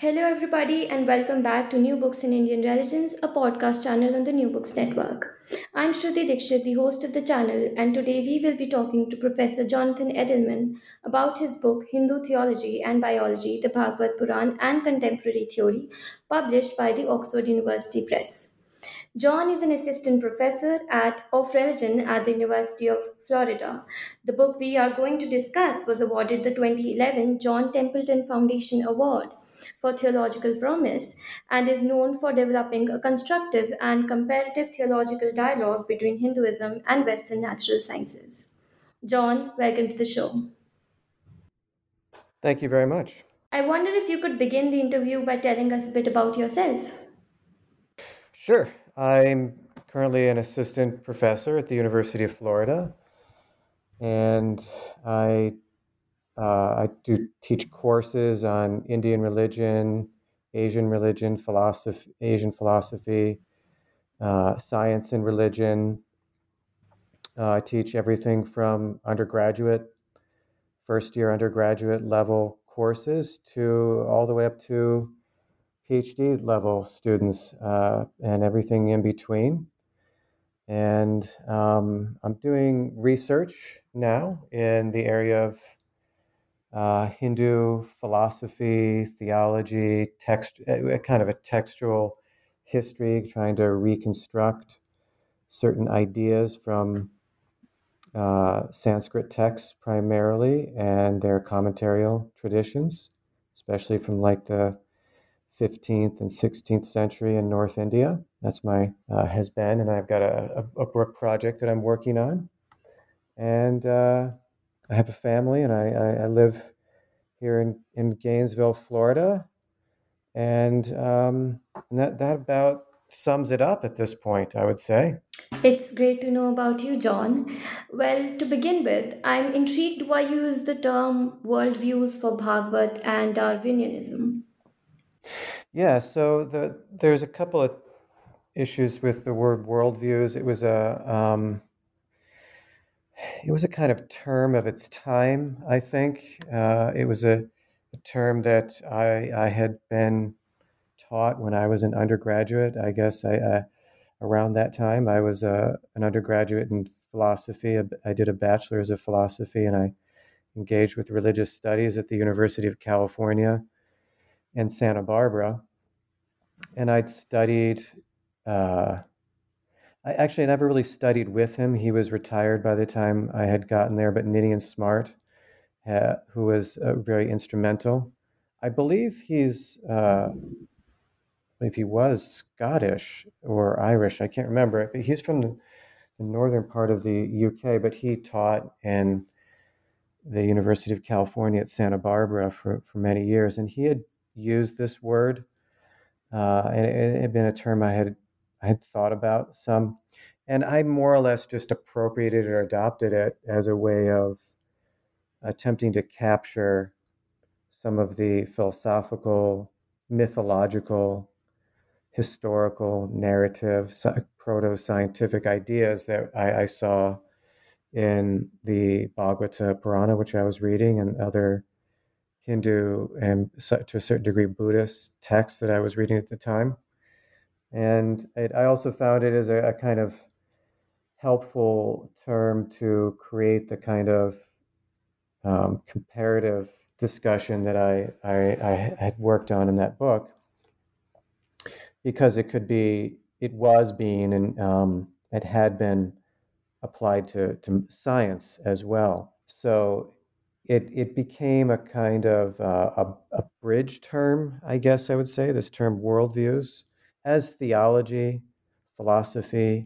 Hello, everybody, and welcome back to New Books in Indian Religions, a podcast channel on the New Books Network. I'm Shruti Dikshit, the host of the channel, and today we will be talking to Professor Jonathan Edelman about his book Hindu Theology and Biology, the Bhagavad Puran and Contemporary Theory, published by the Oxford University Press. John is an assistant professor at, of religion at the University of Florida. The book we are going to discuss was awarded the 2011 John Templeton Foundation Award for theological promise and is known for developing a constructive and comparative theological dialogue between Hinduism and Western natural sciences. John, welcome to the show. Thank you very much. I wonder if you could begin the interview by telling us a bit about yourself. Sure. I'm currently an assistant professor at the University of Florida, and I uh, I do teach courses on Indian religion, Asian religion, philosophy, Asian philosophy, uh, science and religion. Uh, I teach everything from undergraduate, first year undergraduate level courses to all the way up to PhD level students uh, and everything in between. And um, I'm doing research now in the area of uh, Hindu philosophy, theology, text, kind of a textual history, trying to reconstruct certain ideas from uh, Sanskrit texts primarily and their commentarial traditions, especially from like the 15th and 16th century in North India. That's my uh, has been, and I've got a, a, a, book project that I'm working on, and uh, I have a family and I, I, I live here in, in Gainesville, Florida. And, um, and that, that about sums it up at this point, I would say. It's great to know about you, John. Well, to begin with, I'm intrigued why you use the term worldviews for Bhagavad and Darwinianism. Yeah, so the, there's a couple of issues with the word worldviews. It was a um, it was a kind of term of its time, I think. Uh, it was a, a, term that I, I had been taught when I was an undergraduate. I guess I, uh, around that time, I was uh, an undergraduate in philosophy. I did a bachelor's of philosophy and I engaged with religious studies at the University of California in Santa Barbara. And I'd studied uh, I actually never really studied with him. He was retired by the time I had gotten there, but Ninian Smart, uh, who was uh, very instrumental. I believe he's, uh, if he was Scottish or Irish, I can't remember it, but he's from the, the northern part of the UK, but he taught in the University of California at Santa Barbara for, for many years. And he had used this word, uh, and it had been a term I had I had thought about some, and I more or less just appropriated or adopted it as a way of attempting to capture some of the philosophical, mythological, historical, narrative, proto scientific ideas that I, I, saw in the Bhagavata Purana, which I was reading, and other Hindu and to a certain degree Buddhist texts that I was reading at the time. And it, I also found it as a, a, kind of helpful term to create the kind of um, comparative discussion that I, I, I had worked on in that book because it could be, it was being, and um, it had been applied to, to science as well. So it, it became a kind of uh, a, a bridge term, I guess I would say, this term worldviews as theology, philosophy,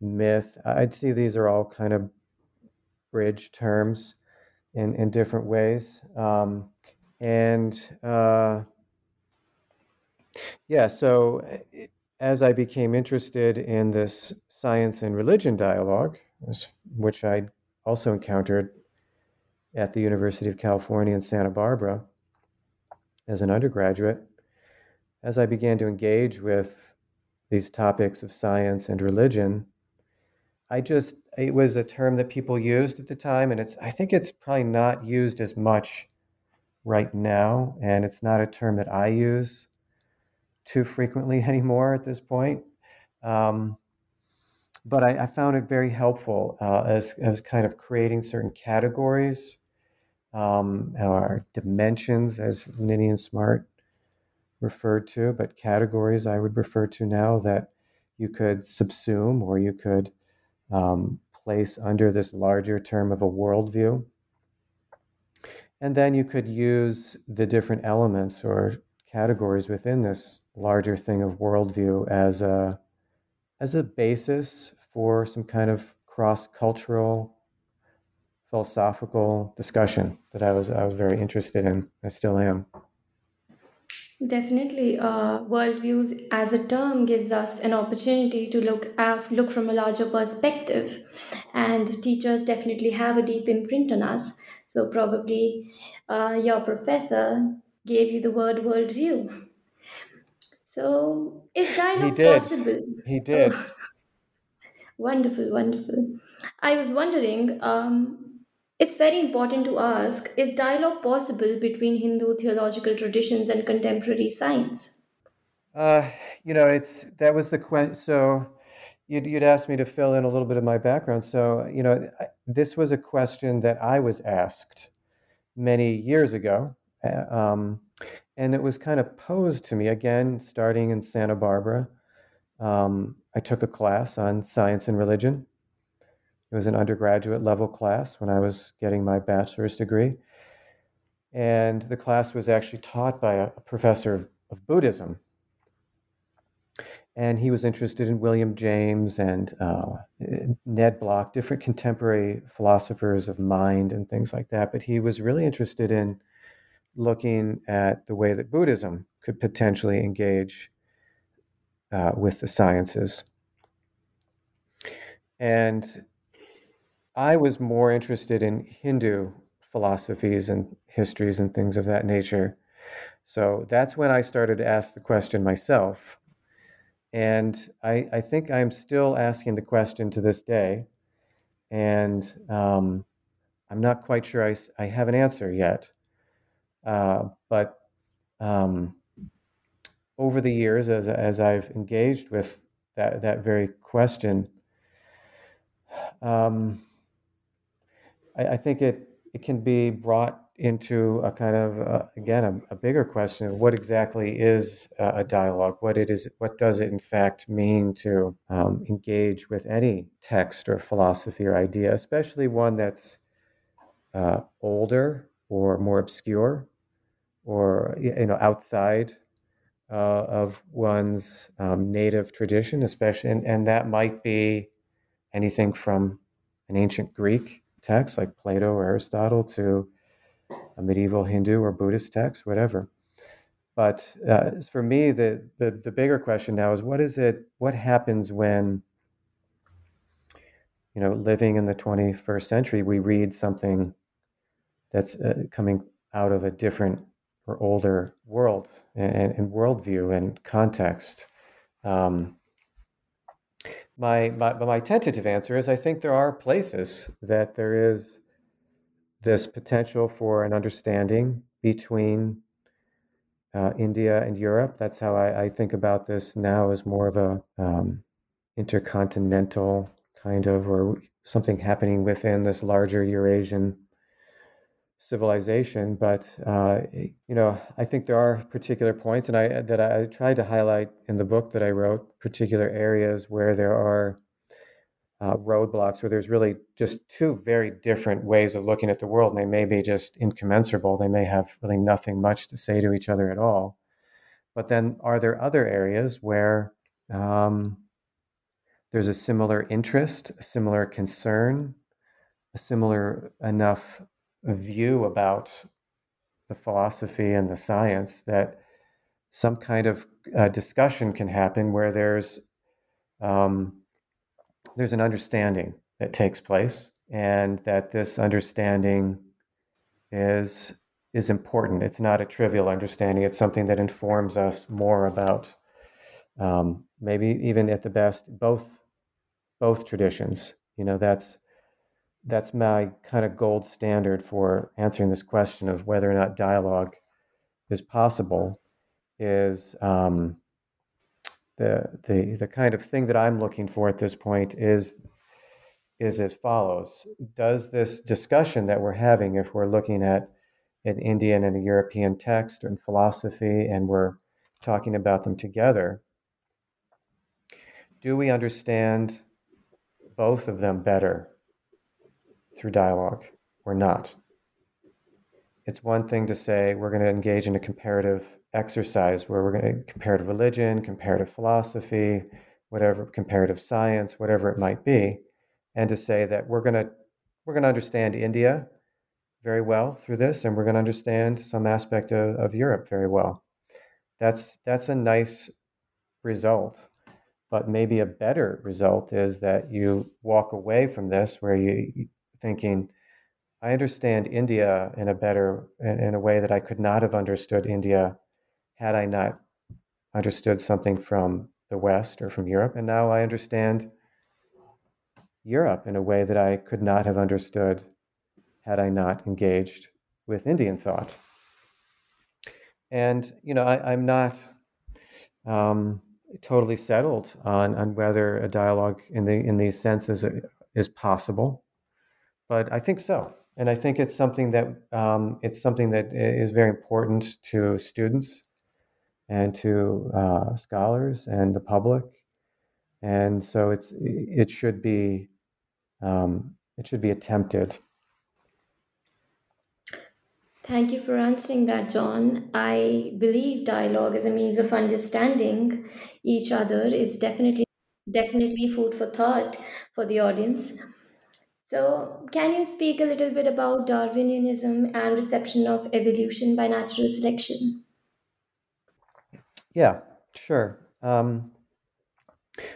myth. I'd see these are all kind of bridge terms in, in different ways. Um, and uh, yeah, so eh, as I became interested in this science and religion dialogue, which I also encountered at the University of California in Santa Barbara as an undergraduate, as I began to engage with these topics of science and religion, I just, it was a term that people used at the time, and it's, I think it's probably not used as much right now, and it's not a term that I use too frequently anymore at this point. Um, but I, I, found it very helpful uh, as, as kind of creating certain categories um, or dimensions, as Ninian Smart referred to, but categories I would refer to now that you could subsume or you could um, place under this larger term of a worldview. And then you could use the different elements or categories within this larger thing of worldview as a as a basis for some kind of cross-cultural philosophical discussion that I was I was very interested in. I still am. Definitely, uh, worldviews as a term gives us an opportunity to look at, look from a larger perspective, and teachers definitely have a deep imprint on us. So probably, uh, your professor gave you the word worldview. So, is dialogue he did. possible? He did. Oh, wonderful, wonderful. I was wondering. Um, it's very important to ask is dialogue possible between Hindu theological traditions and contemporary science? Uh, you know, it's that was the question. So you'd, you'd asked me to fill in a little bit of my background. So, you know, this was a question that I was asked many years ago. Uh, um, and it was kind of posed to me again, starting in Santa Barbara. Um, I took a class on science and religion it was an undergraduate level class when I was getting my bachelor's degree. And the class was actually taught by a professor of Buddhism. And he was interested in William James and uh, Ned Block, different contemporary philosophers of mind and things like that. But he was really interested in looking at the way that Buddhism could potentially engage uh, with the sciences. And I was more interested in Hindu philosophies and histories and things of that nature. So that's when I started to ask the question myself. And I, I think I'm still asking the question to this day. And um, I'm not quite sure I, I have an answer yet. Uh, but um, over the years, as, as I've engaged with that, that very question, um, I, I think it it can be brought into a kind of uh, again a, a, bigger question of what exactly is a dialogue? What it is what does it in fact mean to um, engage with any text or philosophy or idea especially one that's uh, older or more obscure or you know outside uh, of one's um, native tradition especially and, and that might be anything from an ancient greek texts like Plato or Aristotle to a medieval Hindu or Buddhist text, whatever. But uh, for me, the, the, the bigger question now is what is it? What happens when, you know, living in the 21st century, we read something that's uh, coming out of a different or older world and, and worldview and context. Um, my, my my tentative answer is I think there are places that there is this potential for an understanding between uh, India and Europe. That's how I, I, think about this now as more of a um, intercontinental kind of or something happening within this larger Eurasian civilization. But uh, you know, I think there are particular points, and I that I tried to highlight in the book that I wrote, particular areas where there are uh, roadblocks, where there's really just two very different ways of looking at the world, and they may be just incommensurable. They may have really nothing much to say to each other at all. But then, are there other areas where um, there's a similar interest, a similar concern, a similar enough view about the philosophy and the science, that some kind of uh, discussion can happen where there's um, there's an understanding that takes place, and that this understanding is is important. It's not a trivial understanding. It's something that informs us more about um, maybe even at the best both both traditions. You know, that's that's my kind of gold standard for answering this question of whether or not dialogue is possible. Is um, the the the kind of thing that I'm looking for at this point is is as follows: Does this discussion that we're having, if we're looking at an Indian and a European text and philosophy, and we're talking about them together, do we understand both of them better through dialogue or not? It's one thing to say we're going to engage in a comparative exercise where we're going to comparative religion, comparative philosophy, whatever comparative science, whatever it might be, and to say that we're going to we're going to understand India very well through this, and we're going to understand some aspect of, of Europe very well. That's that's a nice result. But maybe a better result is that you walk away from this where you thinking, I understand India in a better in a way that I could not have understood India had I not understood something from the West or from Europe. And now I understand Europe in a way that I could not have understood had I not engaged with Indian thought. And you know, I, am not um, totally settled on on whether a dialogue in the in these senses is possible, but I think so, and I think it's something that um, it's something that is very important to students and to uh, scholars and the public, and so it's it should be um, it should be attempted. Thank you for answering that, John. I believe dialogue as a means of understanding each other is definitely definitely food for thought for the audience. So, can you speak a little bit about Darwinianism and reception of evolution by natural selection? Yeah, sure. Um,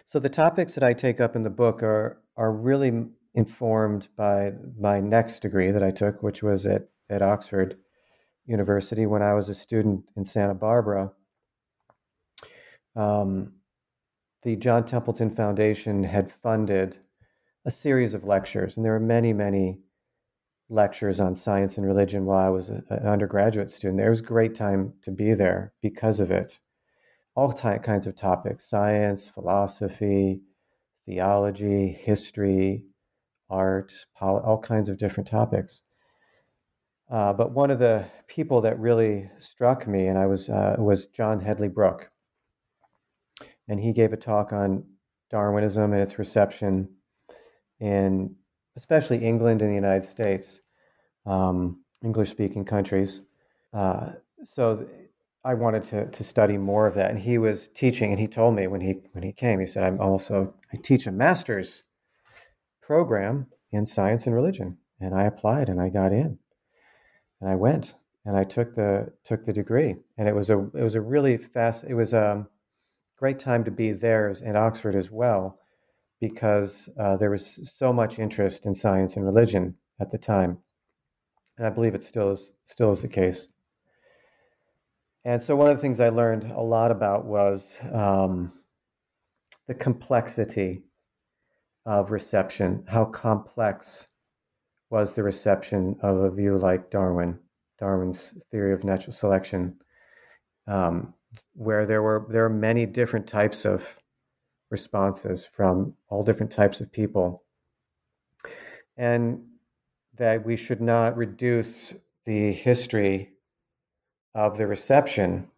so the topics that I take up in the book are are really informed by my next degree that I took, which was at at Oxford, University when I was a student in Santa Barbara. Um, the John Templeton Foundation had funded a series of lectures, and there were many, many lectures on science and religion while I was a, an undergraduate student. There was a great time to be there because of it. All kinds of topics science, philosophy, theology, history, art, all kinds of different topics. Uh, but one of the people that really struck me, and I was uh, was John Hedley Brooke, and he gave a talk on Darwinism and its reception in especially England and the United States, um, English speaking countries. Uh, so I wanted to to study more of that, and he was teaching, and he told me when he when he came, he said, "I'm also I teach a master's program in science and religion," and I applied and I got in and I went and I took the took the degree, and it was a it was a really fast. It was a great time to be there in Oxford as well, because uh, there was so much interest in science and religion at the time, and I believe it still is still is the case. And so one of the things I learned a lot about was um, the complexity of reception, how complex was the reception of a view like Darwin, Darwin's theory of natural selection, um, where there were there are many different types of responses from all different types of people, and that we should not reduce the history of the reception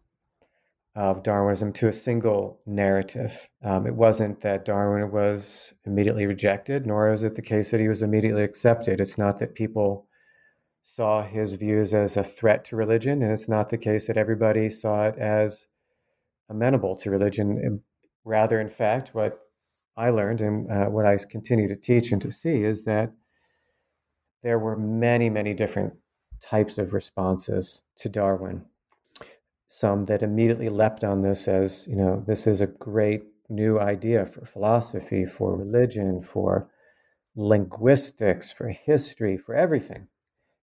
of Darwinism to a single narrative. Um, it wasn't that Darwin was immediately rejected, nor is it the case that he was immediately accepted. It's not that people saw his views as a threat to religion, and it's not the case that everybody saw it as amenable to religion. Rather, in fact, what I learned and uh, what I continue to teach and to see is that there were many, many different types of responses to Darwin. Some that immediately leapt on this as, you know, this is a great new idea for philosophy, for religion, for linguistics, for history, for everything.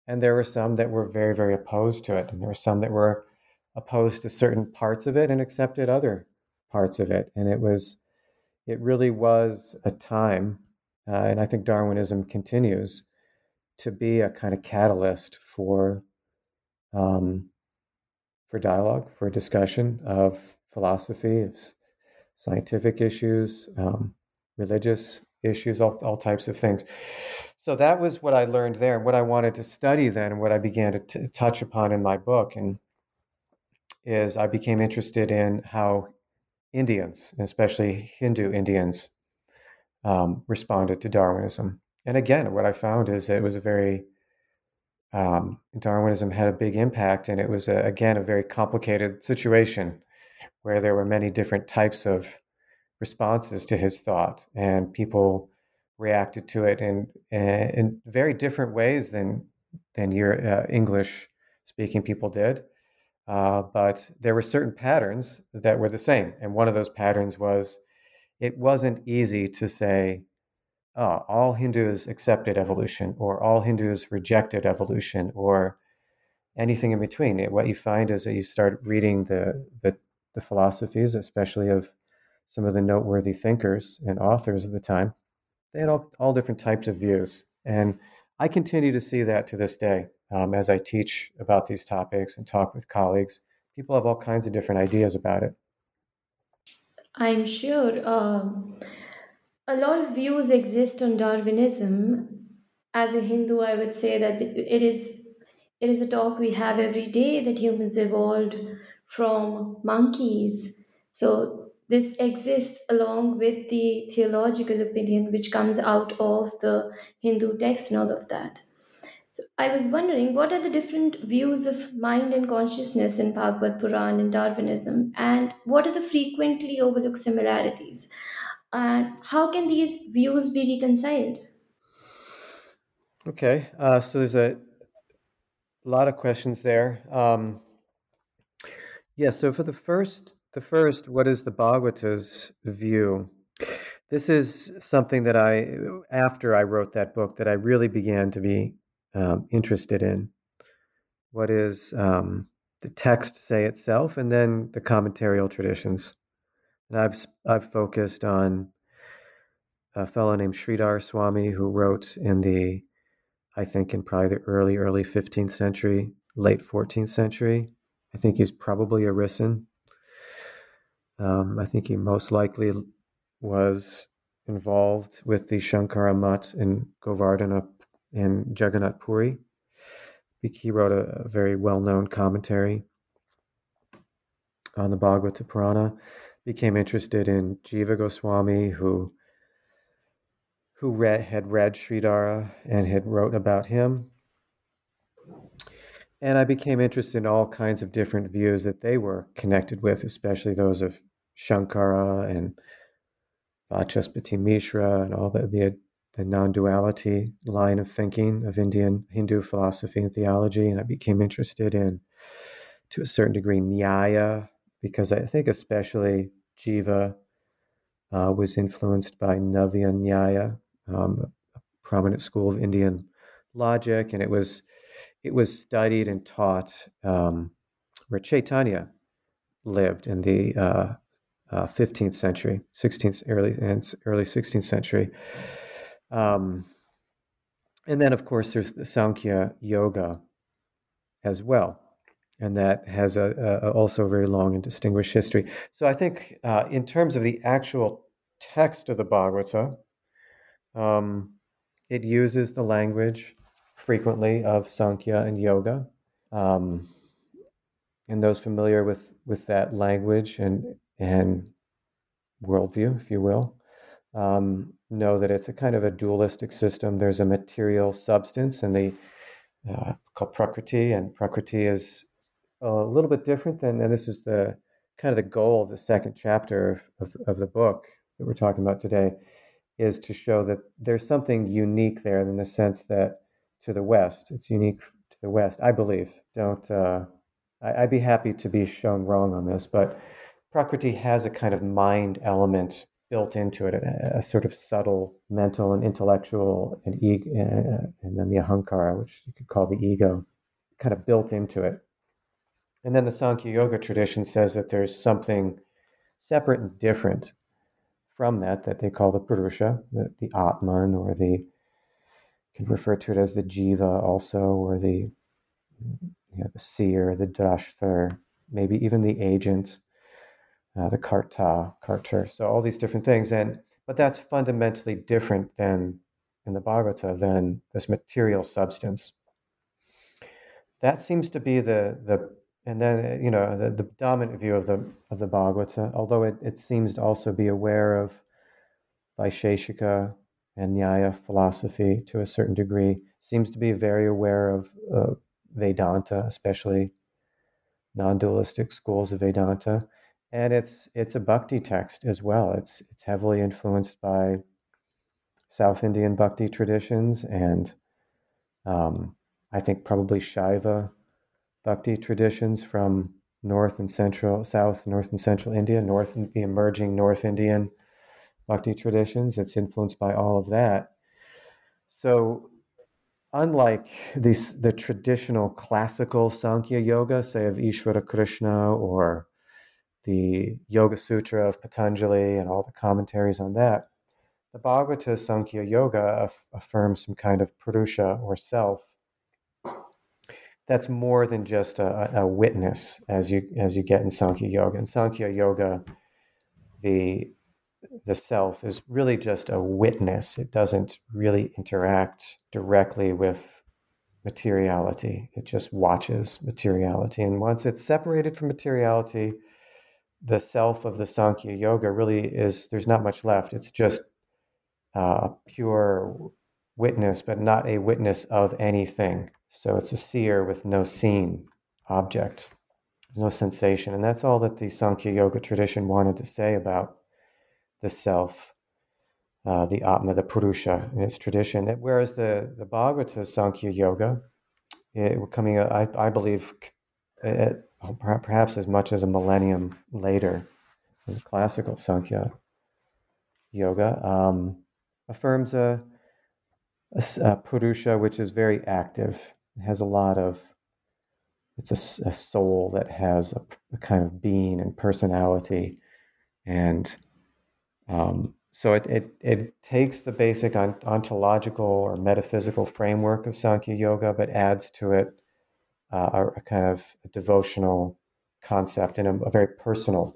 And there were some that were very, very opposed to it. And there were some that were opposed to certain parts of it and accepted other parts of it. And it was, it really was a time, uh, and I think Darwinism continues to be a kind of catalyst for um, for dialogue, for discussion of philosophy, of scientific issues, um, religious issues, all, all types of things. So that was what I learned there, and what I wanted to study then, and what I began to t- touch upon in my book. And is I became interested in how Indians, especially Hindu Indians, um, responded to Darwinism. And again, what I found is it was a very um, Darwinism had a big impact, and it was a, again a very complicated situation where there were many different types of responses to his thought, and people reacted to it in in very different ways than than your uh, English speaking people did. Uh, but there were certain patterns that were the same, and one of those patterns was it wasn't easy to say uh, all Hindus accepted evolution or all Hindus rejected evolution or anything in between. It, what you find is that you start reading the, the, the philosophies, especially of some of the noteworthy thinkers and authors of the time. They had all, all different types of views. And I continue to see that to this day um, as I teach about these topics and talk with colleagues. People have all kinds of different ideas about it. I'm sure. Um, a lot of views exist on Darwinism. As a Hindu, I would say that it is it is a talk we have every day that humans evolved from monkeys. So this exists along with the theological opinion which comes out of the Hindu text and all of that. So I was wondering what are the different views of mind and consciousness in Bhagavad Puran and Darwinism, and what are the frequently overlooked similarities? And how can these views be reconciled? Okay, uh, so there's a lot of questions there. Um, yeah, so for the first, the first, what is the Bhagavata's view? This is something that I, after I wrote that book, that I really began to be um, interested in. What is um, the text say itself, and then the commentarial traditions. And I've I've focused on a fellow named Sridhar Swami who wrote in the, I think in probably the early early 15th century, late 14th century. I think he's probably a. Um, I think he most likely was involved with the Shankara Mutt in Govardhana in Jagannath Puri. He wrote a, a very well known commentary on the Bhagavata Purana became interested in Jiva Goswami, who who read, had read Sridhara and had wrote about him. And I became interested in all kinds of different views that they were connected with, especially those of Shankara and Vachaspati Mishra and all the, the, the non duality line of thinking of Indian Hindu philosophy and theology. And I became interested in, to a certain degree, Nyaya, because I think especially Jiva uh, was influenced by Navya Nyaya, um, a prominent school of Indian logic, and it was it was studied and taught um, where Chaitanya lived in the uh, uh, 15th century, 16th early and early 16th century. Um, and then, of course, there's the Sankhya Yoga as well and that has a, a, also a very long and distinguished history. So I think, uh, in terms of the actual text of the Bhagavata, um, it uses the language frequently of Sankhya and Yoga. Um, and those familiar with, with that language and, and worldview, if you will, um, know that it's a kind of a dualistic system. There's a material substance, and the uh, called Prakriti, and Prakriti is a little bit different than, and this is the kind of the goal of the second chapter of, of the book that we're talking about today, is to show that there's something unique there in the sense that to the West, it's unique to the West, I believe. Don't uh, I, would be happy to be shown wrong on this, but Prakriti has a kind of mind element built into it, a, a sort of subtle mental and intellectual and ego, uh, and then the ahankara, which you could call the ego, kind of built into it. And then the Sankhya Yoga tradition says that there's something separate and different from that that they call the Purusha, the, the Atman, or the can refer to it as the Jiva also, or the you know, the seer, the drashtar, maybe even the agent, uh, the karta, kartar. So all these different things, and but that's fundamentally different than in the Bhagavata than this material substance. That seems to be the the and then you know the, the dominant view of the of the Bhagavata, although it, it seems to also be aware of Vaisheshika and Nyaya philosophy to a certain degree, seems to be very aware of uh, Vedanta, especially non-dualistic schools of Vedanta, and it's it's a bhakti text as well. It's it's heavily influenced by South Indian bhakti traditions and um, I think probably Shaiva bhakti traditions from North and Central, South, North and Central India, North the emerging North Indian bhakti traditions. It's influenced by all of that. So unlike these, the traditional classical Sankhya yoga, say of Ishvara Krishna or the Yoga Sutra of Patanjali and all the commentaries on that, the Bhagavata Sankhya Yoga aff- affirms some kind of Purusha or self that's more than just a, a, witness as you as you get in Sankhya Yoga. In Sankhya Yoga, the the self is really just a witness. It doesn't really interact directly with materiality. It just watches materiality. And once it's separated from materiality, the self of the Sankhya Yoga really is, there's not much left. It's just uh, a pure witness, but not a witness of anything. So it's a seer with no seen object, no sensation. And that's all that the Sankhya Yoga tradition wanted to say about the self, uh, the Atma, the Purusha in its tradition. Whereas the, the Bhagavata Sankhya Yoga, it, coming, I, I believe, it, perhaps as much as a millennium later, in classical Sankhya Yoga, um, affirms a, a, a, Purusha which is very active. It has a lot of, it's a, a soul that has a, a kind of being and personality and um, so it, it, it takes the basic ontological or metaphysical framework of Sankhya Yoga, but adds to it uh, a, a, kind of a devotional concept and a, a very personal,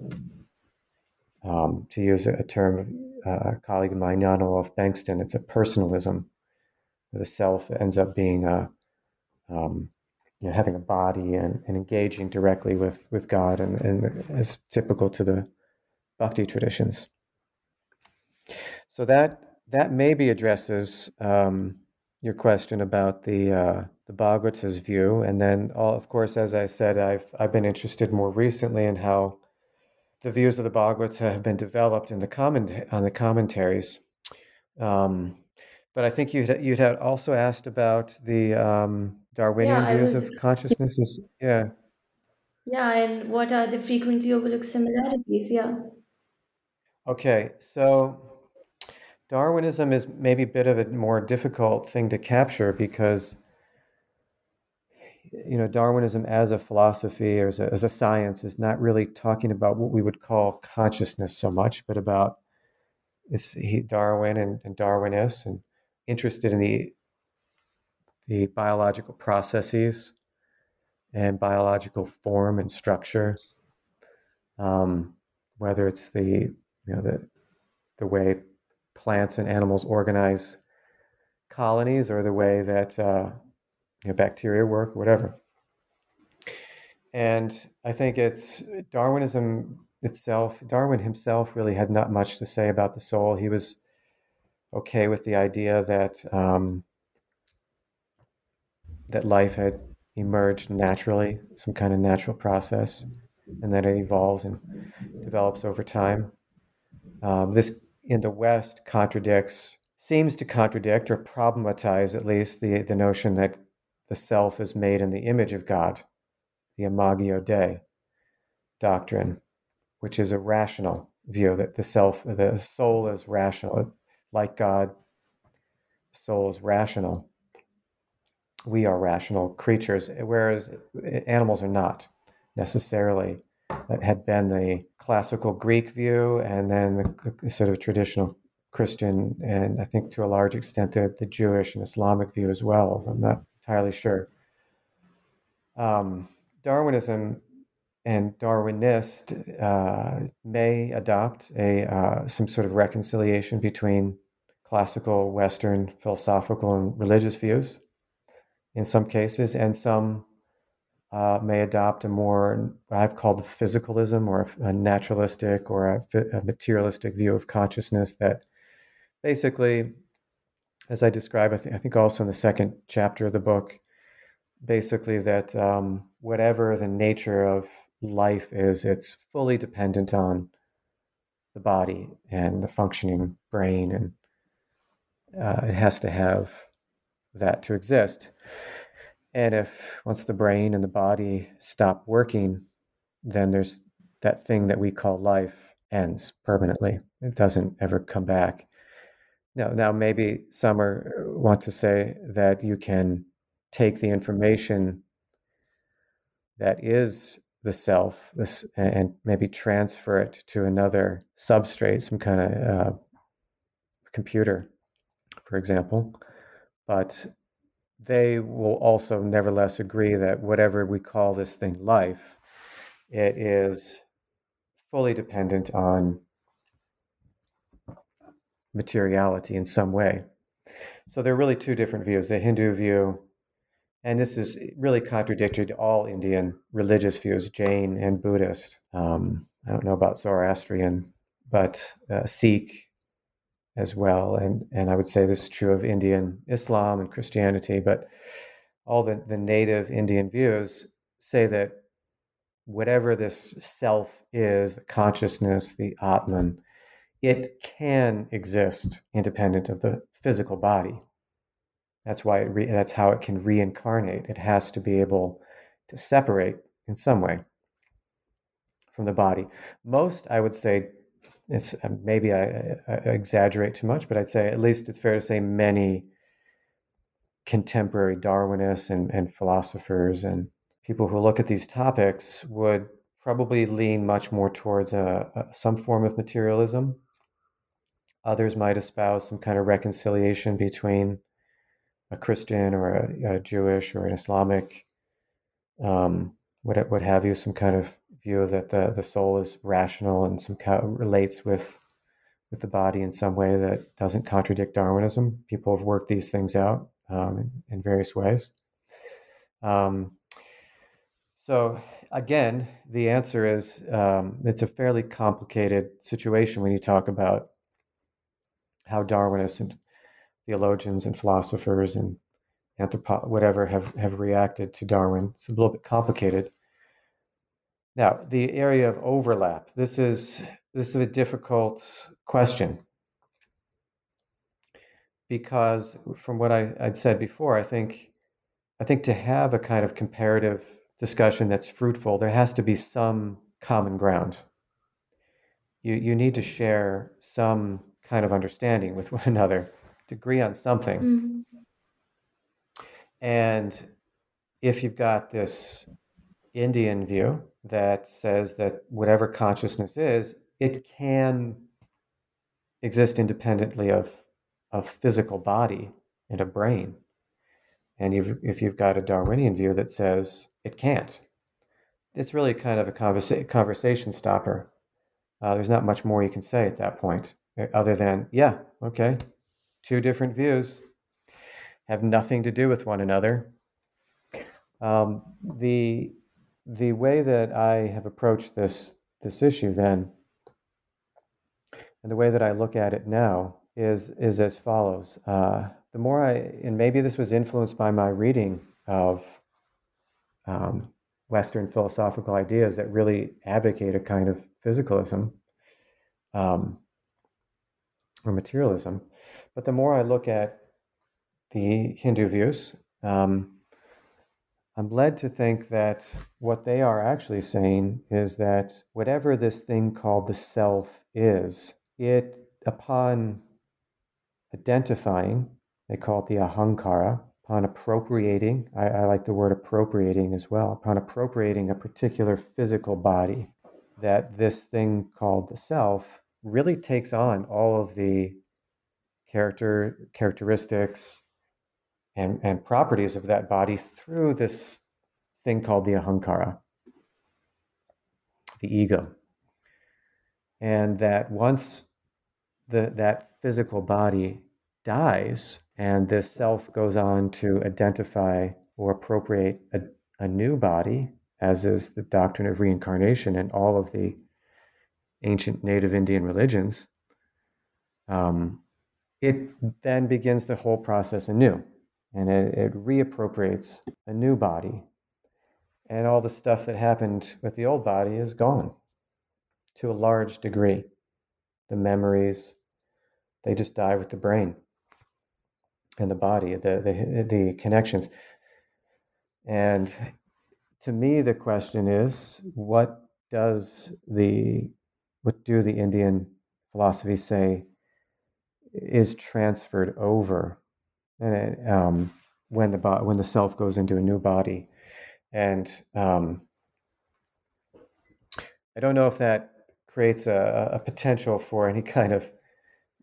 um, to use a, term of uh, a colleague of mine, Jan Olof Bengtsson, it's a personalism. The self ends up being a, um, you know, having a body and, and engaging directly with, with God, and, and as typical to the bhakti traditions. So that that maybe addresses um, your question about the uh, the Bhagavata's view, and then, all, of course, as I said, I've I've been interested more recently in how the views of the Bhagavata have been developed in the comment on the commentaries. Um, but I think you'd you'd had also asked about the um, Darwinian Yeah, views was. of consciousness. Is, yeah. Yeah, and what are the frequently overlooked similarities? Yeah. Okay. So Darwinism is maybe a bit of a more difficult thing to capture because you know Darwinism as a philosophy or as a, as a science is not really talking about what we would call consciousness so much, but about it's he, Darwin and, and Darwinists and interested in the the biological processes and biological form and structure, um, whether it's the you know the the way plants and animals organize colonies or the way that uh, you know, bacteria work or whatever. And I think it's Darwinism itself, Darwin himself really had not much to say about the soul. He was okay with the idea that um, that life had emerged naturally, some kind of natural process, and that it evolves and develops over time. Um, this in the West contradicts, seems to contradict or problematize at least the, the notion that the self is made in the image of God, the Imago Dei doctrine, which is a rational view that the self, the soul is rational, like God, soul is rational. We are rational creatures, whereas animals are not necessarily. That had been the classical Greek view, and then the sort of traditional Christian, and I think to a large extent the, the Jewish and Islamic view as well. I'm not entirely sure. Um, Darwinism and Darwinist uh, may adopt a uh, some sort of reconciliation between classical Western philosophical and religious views in some cases, and some uh, may adopt a more I've called physicalism or a naturalistic or a, a materialistic view of consciousness that basically, as I describe, I, th- I think also in the second chapter of the book, basically that um, whatever the nature of life is, it's fully dependent on the body and the functioning brain, and uh, it has to have that to exist. And if once the brain and the body stop working, then there's that thing that we call life ends permanently. It doesn't ever come back. Now, now maybe some are, want to say that you can take the information that is the self this and maybe transfer it to another substrate some kind of uh, computer for example. But they will also nevertheless agree that whatever we call this thing life it is fully dependent on materiality in some way so there are really two different views the hindu view and this is really contradictory to all Indian religious views, Jain and Buddhist. Um, I don't know about Zoroastrian, but uh, Sikh as well. And, and I would say this is true of Indian Islam and Christianity, but all the, the native Indian views say that whatever this self is, the consciousness, the Atman, it can exist independent of the physical body. That's why re- that's how it can reincarnate. It has to be able to separate in some way from the body. Most, I would say, it's uh, maybe I, I, exaggerate too much, but I'd say at least it's fair to say many contemporary Darwinists and, and philosophers and people who look at these topics would probably lean much more towards a, a, some form of materialism. Others might espouse some kind of reconciliation between a Christian or a, a Jewish or an Islamic, um, what what have you, some kind of view that the the soul is rational and some kind of relates with with the body in some way that doesn't contradict Darwinism. People have worked these things out um, in, in, various ways. Um, so again, the answer is um, it's a fairly complicated situation when you talk about how Darwinists and theologians and philosophers and anthropo- whatever have, have reacted to Darwin. It's a little bit complicated. Now, the area of overlap. This is this is a difficult question because, from what I, I'd said before, I think I think to have a kind of comparative discussion that's fruitful, there has to be some common ground. You you need to share some kind of understanding with one another to agree on something. Mm-hmm. And if you've got this Indian view that says that whatever consciousness is, it can exist independently of a physical body and a brain. And you've, if you've got a Darwinian view that says it can't, it's really kind of a conversa- conversation stopper. Uh, there's not much more you can say at that point, other than, yeah, okay, two different views have nothing to do with one another. Um, the the way that I have approached this this issue then, and the way that I look at it now is is as follows. Uh, the more I, and maybe this was influenced by my reading of um, Western philosophical ideas that really advocate a kind of physicalism um, or materialism. But the more I look at the Hindu views, um, I'm led to think that what they are actually saying is that whatever this thing called the self is, it, upon identifying, they call it the ahankara, upon appropriating, I, I like the word appropriating as well, upon appropriating a particular physical body, that this thing called the self really takes on all of the character characteristics and, and properties of that body through this thing called the ahankara, the ego. And that once the, that physical body dies and this self goes on to identify or appropriate a, a new body, as is the doctrine of reincarnation and all of the ancient native Indian religions, um, it then begins the whole process anew and it, it reappropriates a new body. And all the stuff that happened with the old body is gone to a large degree. The memories, they just die with the brain and the body, the, the, the connections. And to me, the question is what does the, what do the Indian philosophies say is transferred over? And it, um, when the bo- when the self goes into a new body, and um, I don't know if that creates a, a potential for any kind of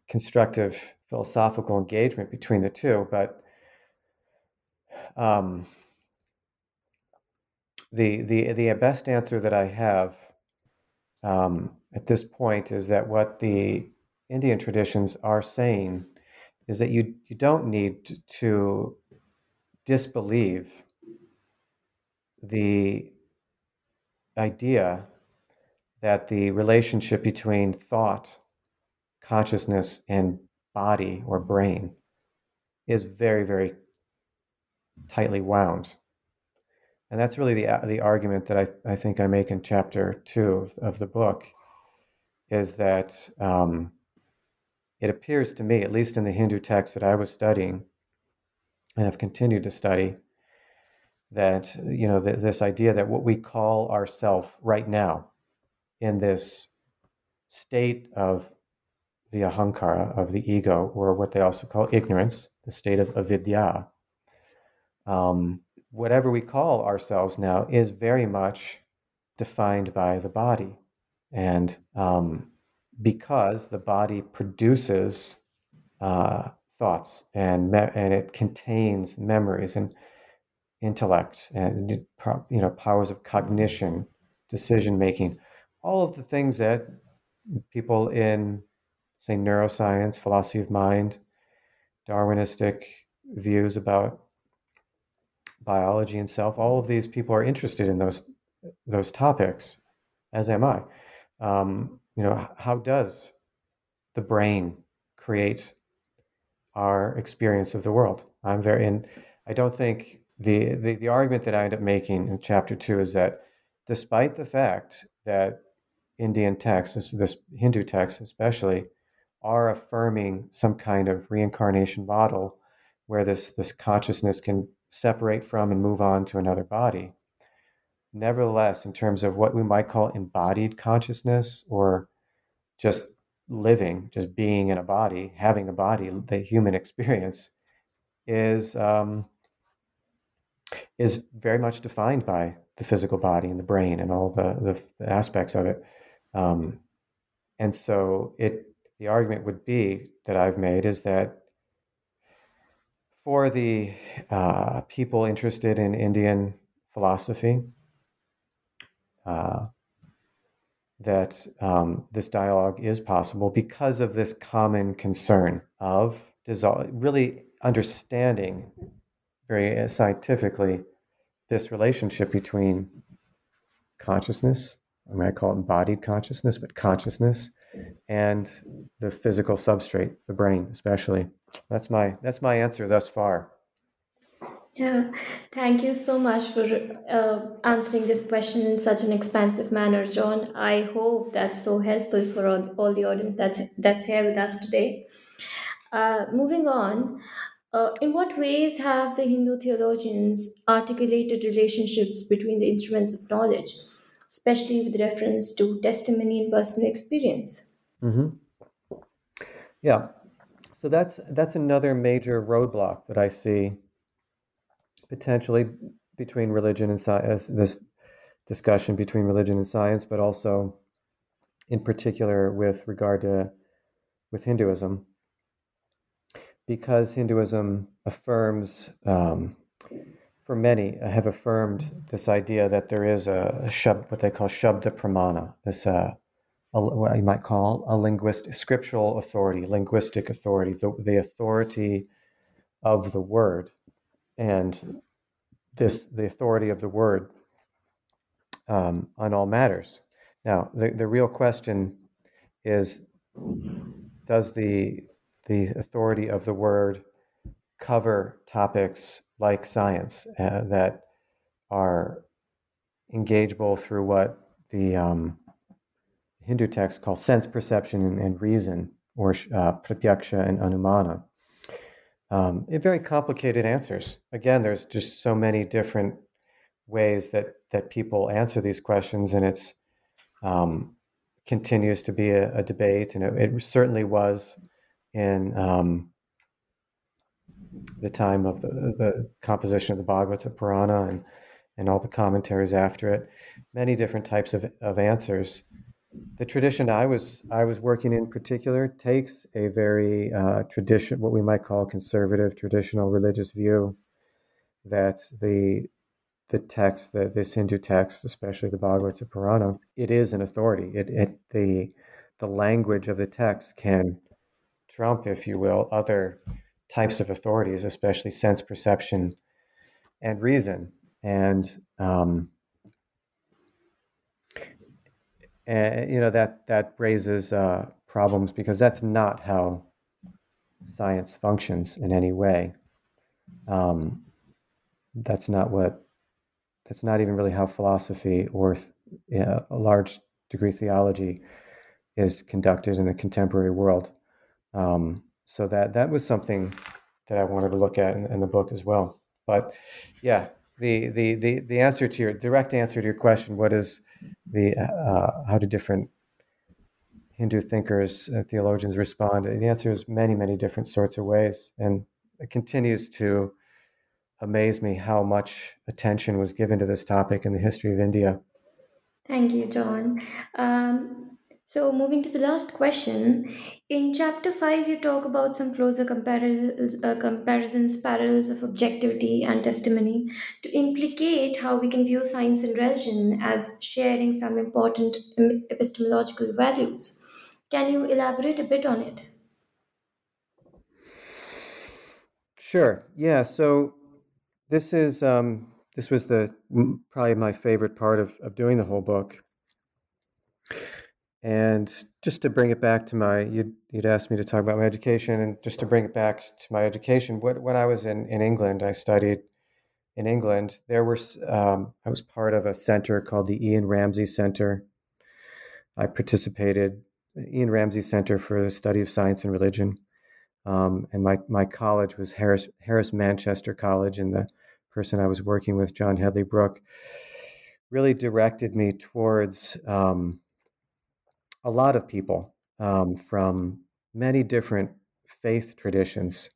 constructive philosophical engagement between the two, but um, the the the best answer that I have um, at this point is that what the Indian traditions are saying is that you you don't need to disbelieve the idea that the relationship between thought, consciousness, and body or brain is very, very tightly wound. And that's really the, the argument that I, I think I make in chapter two of, of the book is that um, it appears to me, at least in the Hindu text that I was studying and have continued to study, that you know th- this idea that what we call ourself right now in this state of the ahankara of the ego or what they also call ignorance the state of avidya um, whatever we call ourselves now is very much defined by the body. And um, because the body produces uh, thoughts and me- and it contains memories and intellect and you know powers of cognition, decision making, all of the things that people in say neuroscience, philosophy of mind, Darwinistic views about biology and self, all of these people are interested in those those topics, as am I. Um, you know, how does the brain create our experience of the world? I'm very, and I don't think the, the, the argument that I end up making in chapter two is that despite the fact that Indian texts, this, Hindu texts especially, are affirming some kind of reincarnation model where this, this consciousness can separate from and move on to another body. Nevertheless, in terms of what we might call embodied consciousness or just living, just being in a body, having a body, the human experience is um, is very much defined by the physical body and the brain and all the, the, the aspects of it. Um, and so it the argument would be that I've made is that for the uh, people interested in Indian philosophy, uh, that um, this dialogue is possible because of this common concern of really understanding very uh, scientifically this relationship between consciousness, I mean, I call it embodied consciousness, but consciousness and the physical substrate, the brain, especially. That's my that's my answer thus far. Yeah, thank you so much for uh, answering this question in such an expansive manner, John. I hope that's so helpful for all, all the audience that's that's here with us today. Uh, moving on, Uh, in what ways have the Hindu theologians articulated relationships between the instruments of knowledge, especially with reference to testimony and personal experience? hmm Yeah. So that's that's another major roadblock that I see potentially between religion and science. This discussion between religion and science, but also in particular with regard to with Hinduism, because Hinduism affirms, um, for many have affirmed this idea that there is a, a shub, what they call shabda pramana, this uh, a, what you might call a linguistic, scriptural authority, linguistic authority, the, the authority of the word, and this the authority of the word um, on all matters. Now, the, the real question is does the, the authority of the word cover topics like science uh, that are engageable through what the um, Hindu texts call sense perception and, and reason, or uh, pratyaksha and anumana? Um, very complicated answers. Again, there's just so many different ways that that people answer these questions, and it's um, continues to be a, a debate, and it, it, certainly was in um, the time of the, the composition of the Bhagavata Purana and and all the commentaries after it. Many different types of, of answers. The tradition I was I was working in particular takes a very uh, tradition, what we might call conservative, traditional religious view that the the text, the, this Hindu text, especially the Bhagavata Purana, it is an authority. It, it the the language of the text can trump, if you will, other types of authorities, especially sense perception and reason. And um, and you know that that raises uh, problems because that's not how science functions in any way. Um, that's not what that's not even really how philosophy or you know, a large degree theology is conducted in the contemporary world. Um, so that that was something that I wanted to look at in, in, the book as well. But yeah, the, the the the answer to your direct answer to your question, what is the uh, how do different Hindu thinkers, uh, theologians respond? The answer is many, many different sorts of ways, and it continues to amaze me how much attention was given to this topic in the history of India. Thank you, John. Um, so, moving to the last question. In chapter 5, you talk about some closer comparisons, uh, comparisons, parallels of objectivity and testimony to implicate how we can view science and religion as sharing some important epistemological values. Can you elaborate a bit on it? Sure. Yeah. So, this is um, this was the probably my favorite part of, of doing the whole book. And just to bring it back to my, you'd, you'd asked me to talk about my education, and just to bring it back to my education, when I was in, in England, I studied in England. There were, um, I was part of a center called the Ian Ramsey Center. I participated, Ian Ramsey Center for the Study of Science and Religion. Um, and my, my college was Harris, Harris Manchester College, and the person I was working with, John Hedley Brooke, really directed me towards um, a lot of people um, from many different faith traditions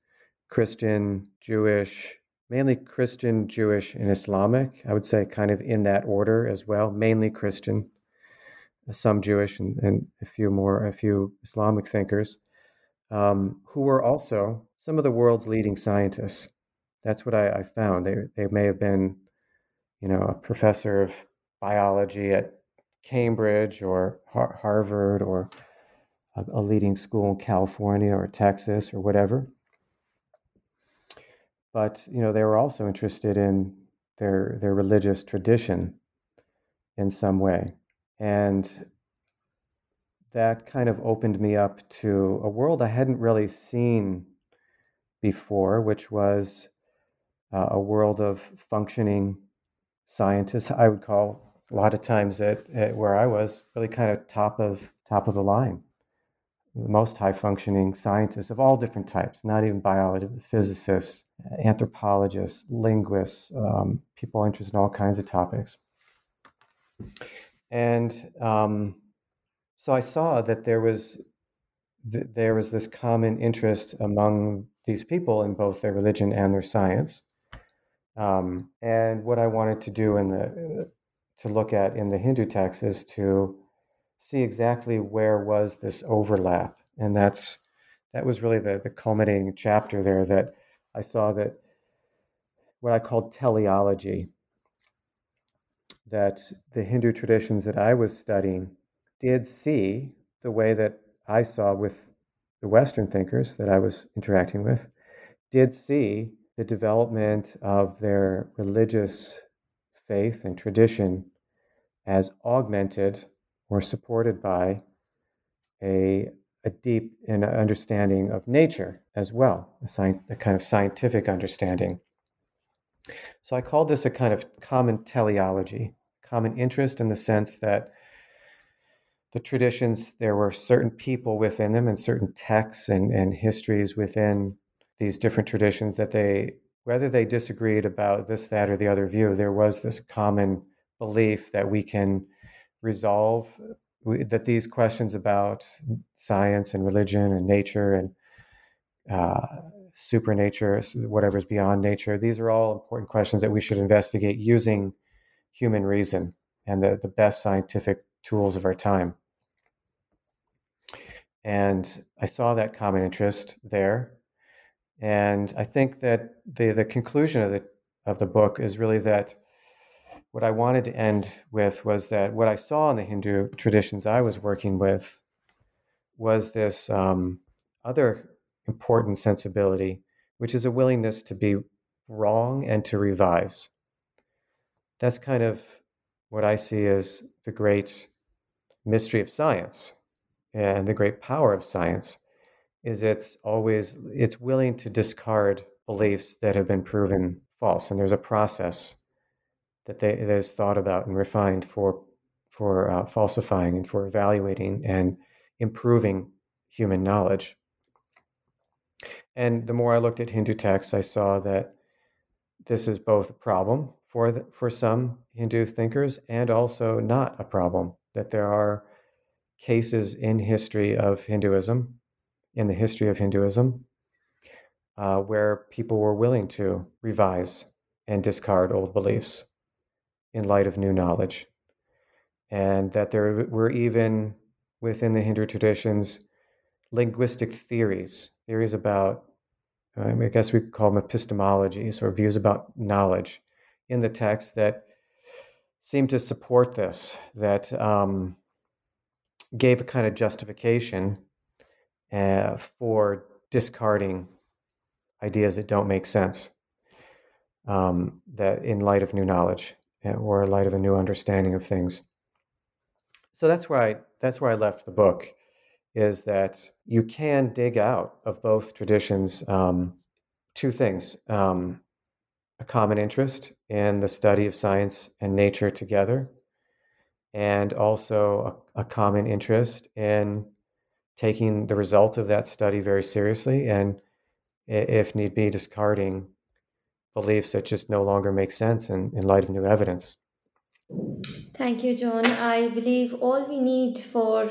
Christian, Jewish, mainly Christian, Jewish, and Islamic. I would say kind of in that order as well, mainly Christian, some Jewish, and, and a few more, a few Islamic thinkers, um, who were also some of the world's leading scientists. That's what I, I found. They they may have been, you know, a professor of biology at Cambridge or Har- Harvard or a, a leading school in California or Texas or whatever. But you know, they were also interested in their their religious tradition in some way, and that kind of opened me up to a world I hadn't really seen before, which was uh, a world of functioning scientists. I would call a lot of times at, at, where I was really kind of top of top of the line. the most high functioning scientists of all different types, not even biologists, physicists, anthropologists, linguists, um, people interested in all kinds of topics. And um, so I saw that there was th- there was this common interest among these people in both their religion and their science. Um, and what I wanted to do in the to look at in the Hindu text is to see exactly where was this overlap, and that's that was really the the culminating chapter there that I saw that what I called teleology that the Hindu traditions that I was studying did see the way that I saw with the Western thinkers that I was interacting with, did see the development of their religious faith and tradition as augmented or supported by a, a deep understanding of nature as well, a, sci- a kind of scientific understanding. So I call this a kind of common teleology, common interest in the sense that the traditions, there were certain people within them and certain texts and, and histories within these different traditions that they, whether they disagreed about this, that, or the other view, there was this common belief that we can resolve that these questions about science and religion and nature and uh, supernature, whatever's beyond nature, these are all important questions that we should investigate using human reason and the, the best scientific tools of our time. And I saw that common interest there. And I think that the, the conclusion of the, of the book is really that what I wanted to end with was that what I saw in the Hindu traditions I was working with was this um, other important sensibility, which is a willingness to be wrong and to revise. That's kind of what I see as the great mystery of science and the great power of science is it's always it's willing to discard beliefs that have been proven false and there's a process that they that is thought about and refined for for uh, falsifying and for evaluating and improving human knowledge and the more I looked at Hindu texts, I saw that this is both a problem for the, for some Hindu thinkers and also not a problem. That there are cases in history of Hinduism, in the history of Hinduism, uh, where people were willing to revise and discard old beliefs in light of new knowledge, and that there were even within the Hindu traditions linguistic theories, theories about, um, I guess we could call them epistemologies or views about knowledge in the text that seemed to support this, that um, gave a kind of justification uh, for discarding ideas that don't make sense. Um, that in light of new knowledge uh, or in light of a new understanding of things. So that's where I that's where I left the book is that you can dig out of both traditions um, two things um, a common interest in the study of science and nature together, and also a, a common interest in taking the result of that study very seriously and, if need be, discarding beliefs that just no longer make sense in, in light of new evidence. Thank you, John. I believe all we need for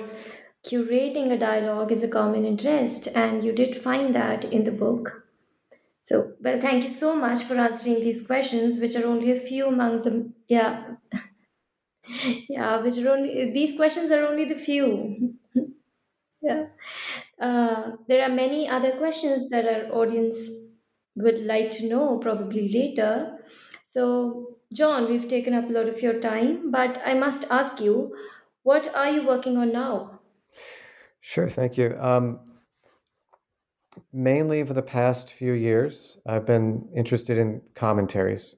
curating a dialogue is a common interest, and you did find that in the book. So, well, thank you so much for answering these questions, which are only a few among the Yeah. yeah, which are only, these questions are only the few. Yeah. Uh, there are many other questions that our audience would like to know probably later. So, John, we've taken up a lot of your time, but I must ask you, what are you working on now? Sure, thank you. Um, mainly for the past few years, I've been interested in commentaries,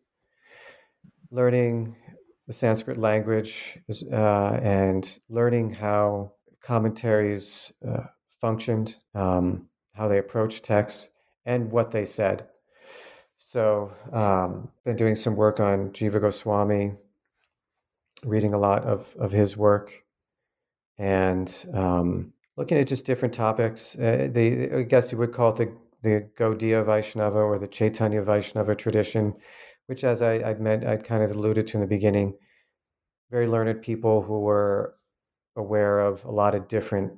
learning the Sanskrit language uh, and learning how commentaries uh, functioned, um, how they approached texts, and what they said. So, um, been doing some work on Jiva Goswami, reading a lot of, of his work, and um, looking at just different topics. Uh, the I guess you would call it the the Gaudiya Vaishnava or the Chaitanya Vaishnava tradition, which, as I, I'd meant, I'd kind of alluded to in the beginning, very learned people who were aware of a lot of different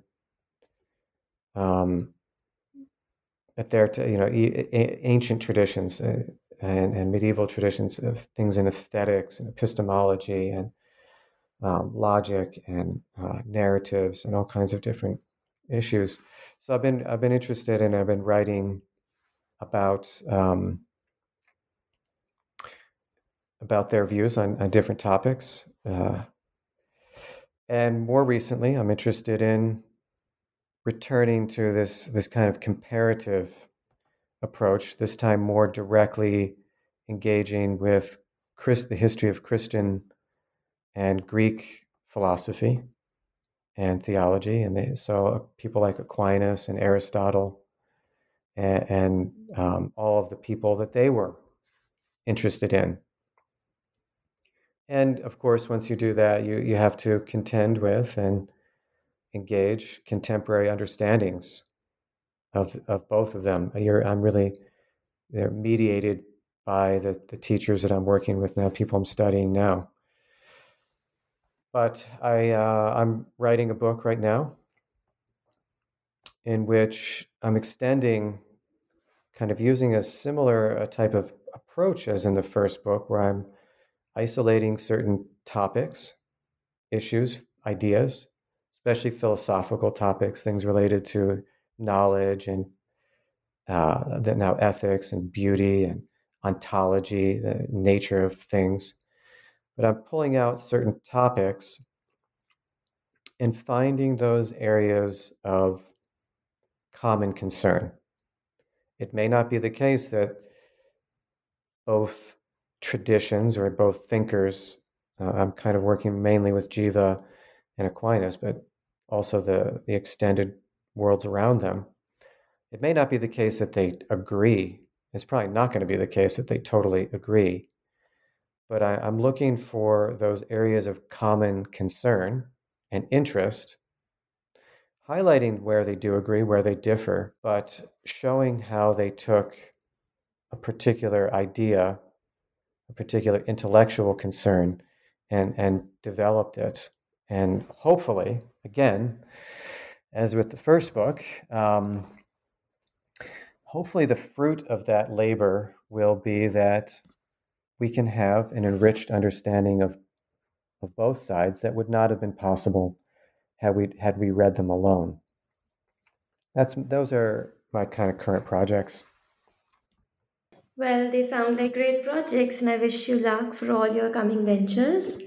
um, at their you know ancient traditions uh, and, and medieval traditions of things in aesthetics and epistemology and um, logic and uh, narratives and all kinds of different issues. So I've been I've been interested and I've been writing about um, about their views on, on different topics. Uh, and more recently, I'm interested in returning to this this kind of comparative approach. This time, more directly engaging with Christ, the history of Christian and Greek philosophy and theology, and they, so uh, people like Aquinas and Aristotle, and, and um, all of the people that they were interested in. And of course, once you do that, you, you have to contend with and engage contemporary understandings of, of both of them. You're, I'm really, they're mediated by the, the teachers that I'm working with now, people I'm studying now. But I, uh, I'm writing a book right now in which I'm extending, kind of using a similar uh, type of approach as in the first book, where I'm isolating certain topics, issues, ideas, especially philosophical topics, things related to knowledge and uh, now ethics and beauty and ontology, the nature of things but I'm pulling out certain topics and finding those areas of common concern. It may not be the case that both traditions or both thinkers, uh, I'm kind of working mainly with Jiva and Aquinas, but also the, the extended worlds around them. It may not be the case that they agree. It's probably not going to be the case that they totally agree but I, am looking for those areas of common concern and interest, highlighting where they do agree, where they differ, but showing how they took a particular idea, a particular intellectual concern, and, and developed it. And hopefully, again, as with the first book, um, hopefully the fruit of that labor will be that we can have an enriched understanding of, of both sides that would not have been possible had we had we read them alone. That's those are my kind of current projects. Well, they sound like great projects, and I wish you luck for all your coming ventures.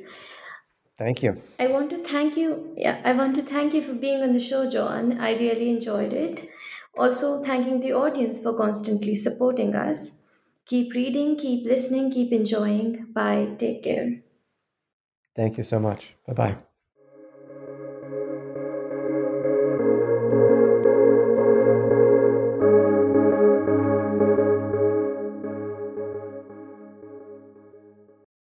Thank you. I want to thank you. Yeah, I want to thank you for being on the show, John. I really enjoyed it. Also, thanking the audience for constantly supporting us. Keep reading, keep listening, keep enjoying. Bye. Take care. Thank you so much. Bye bye.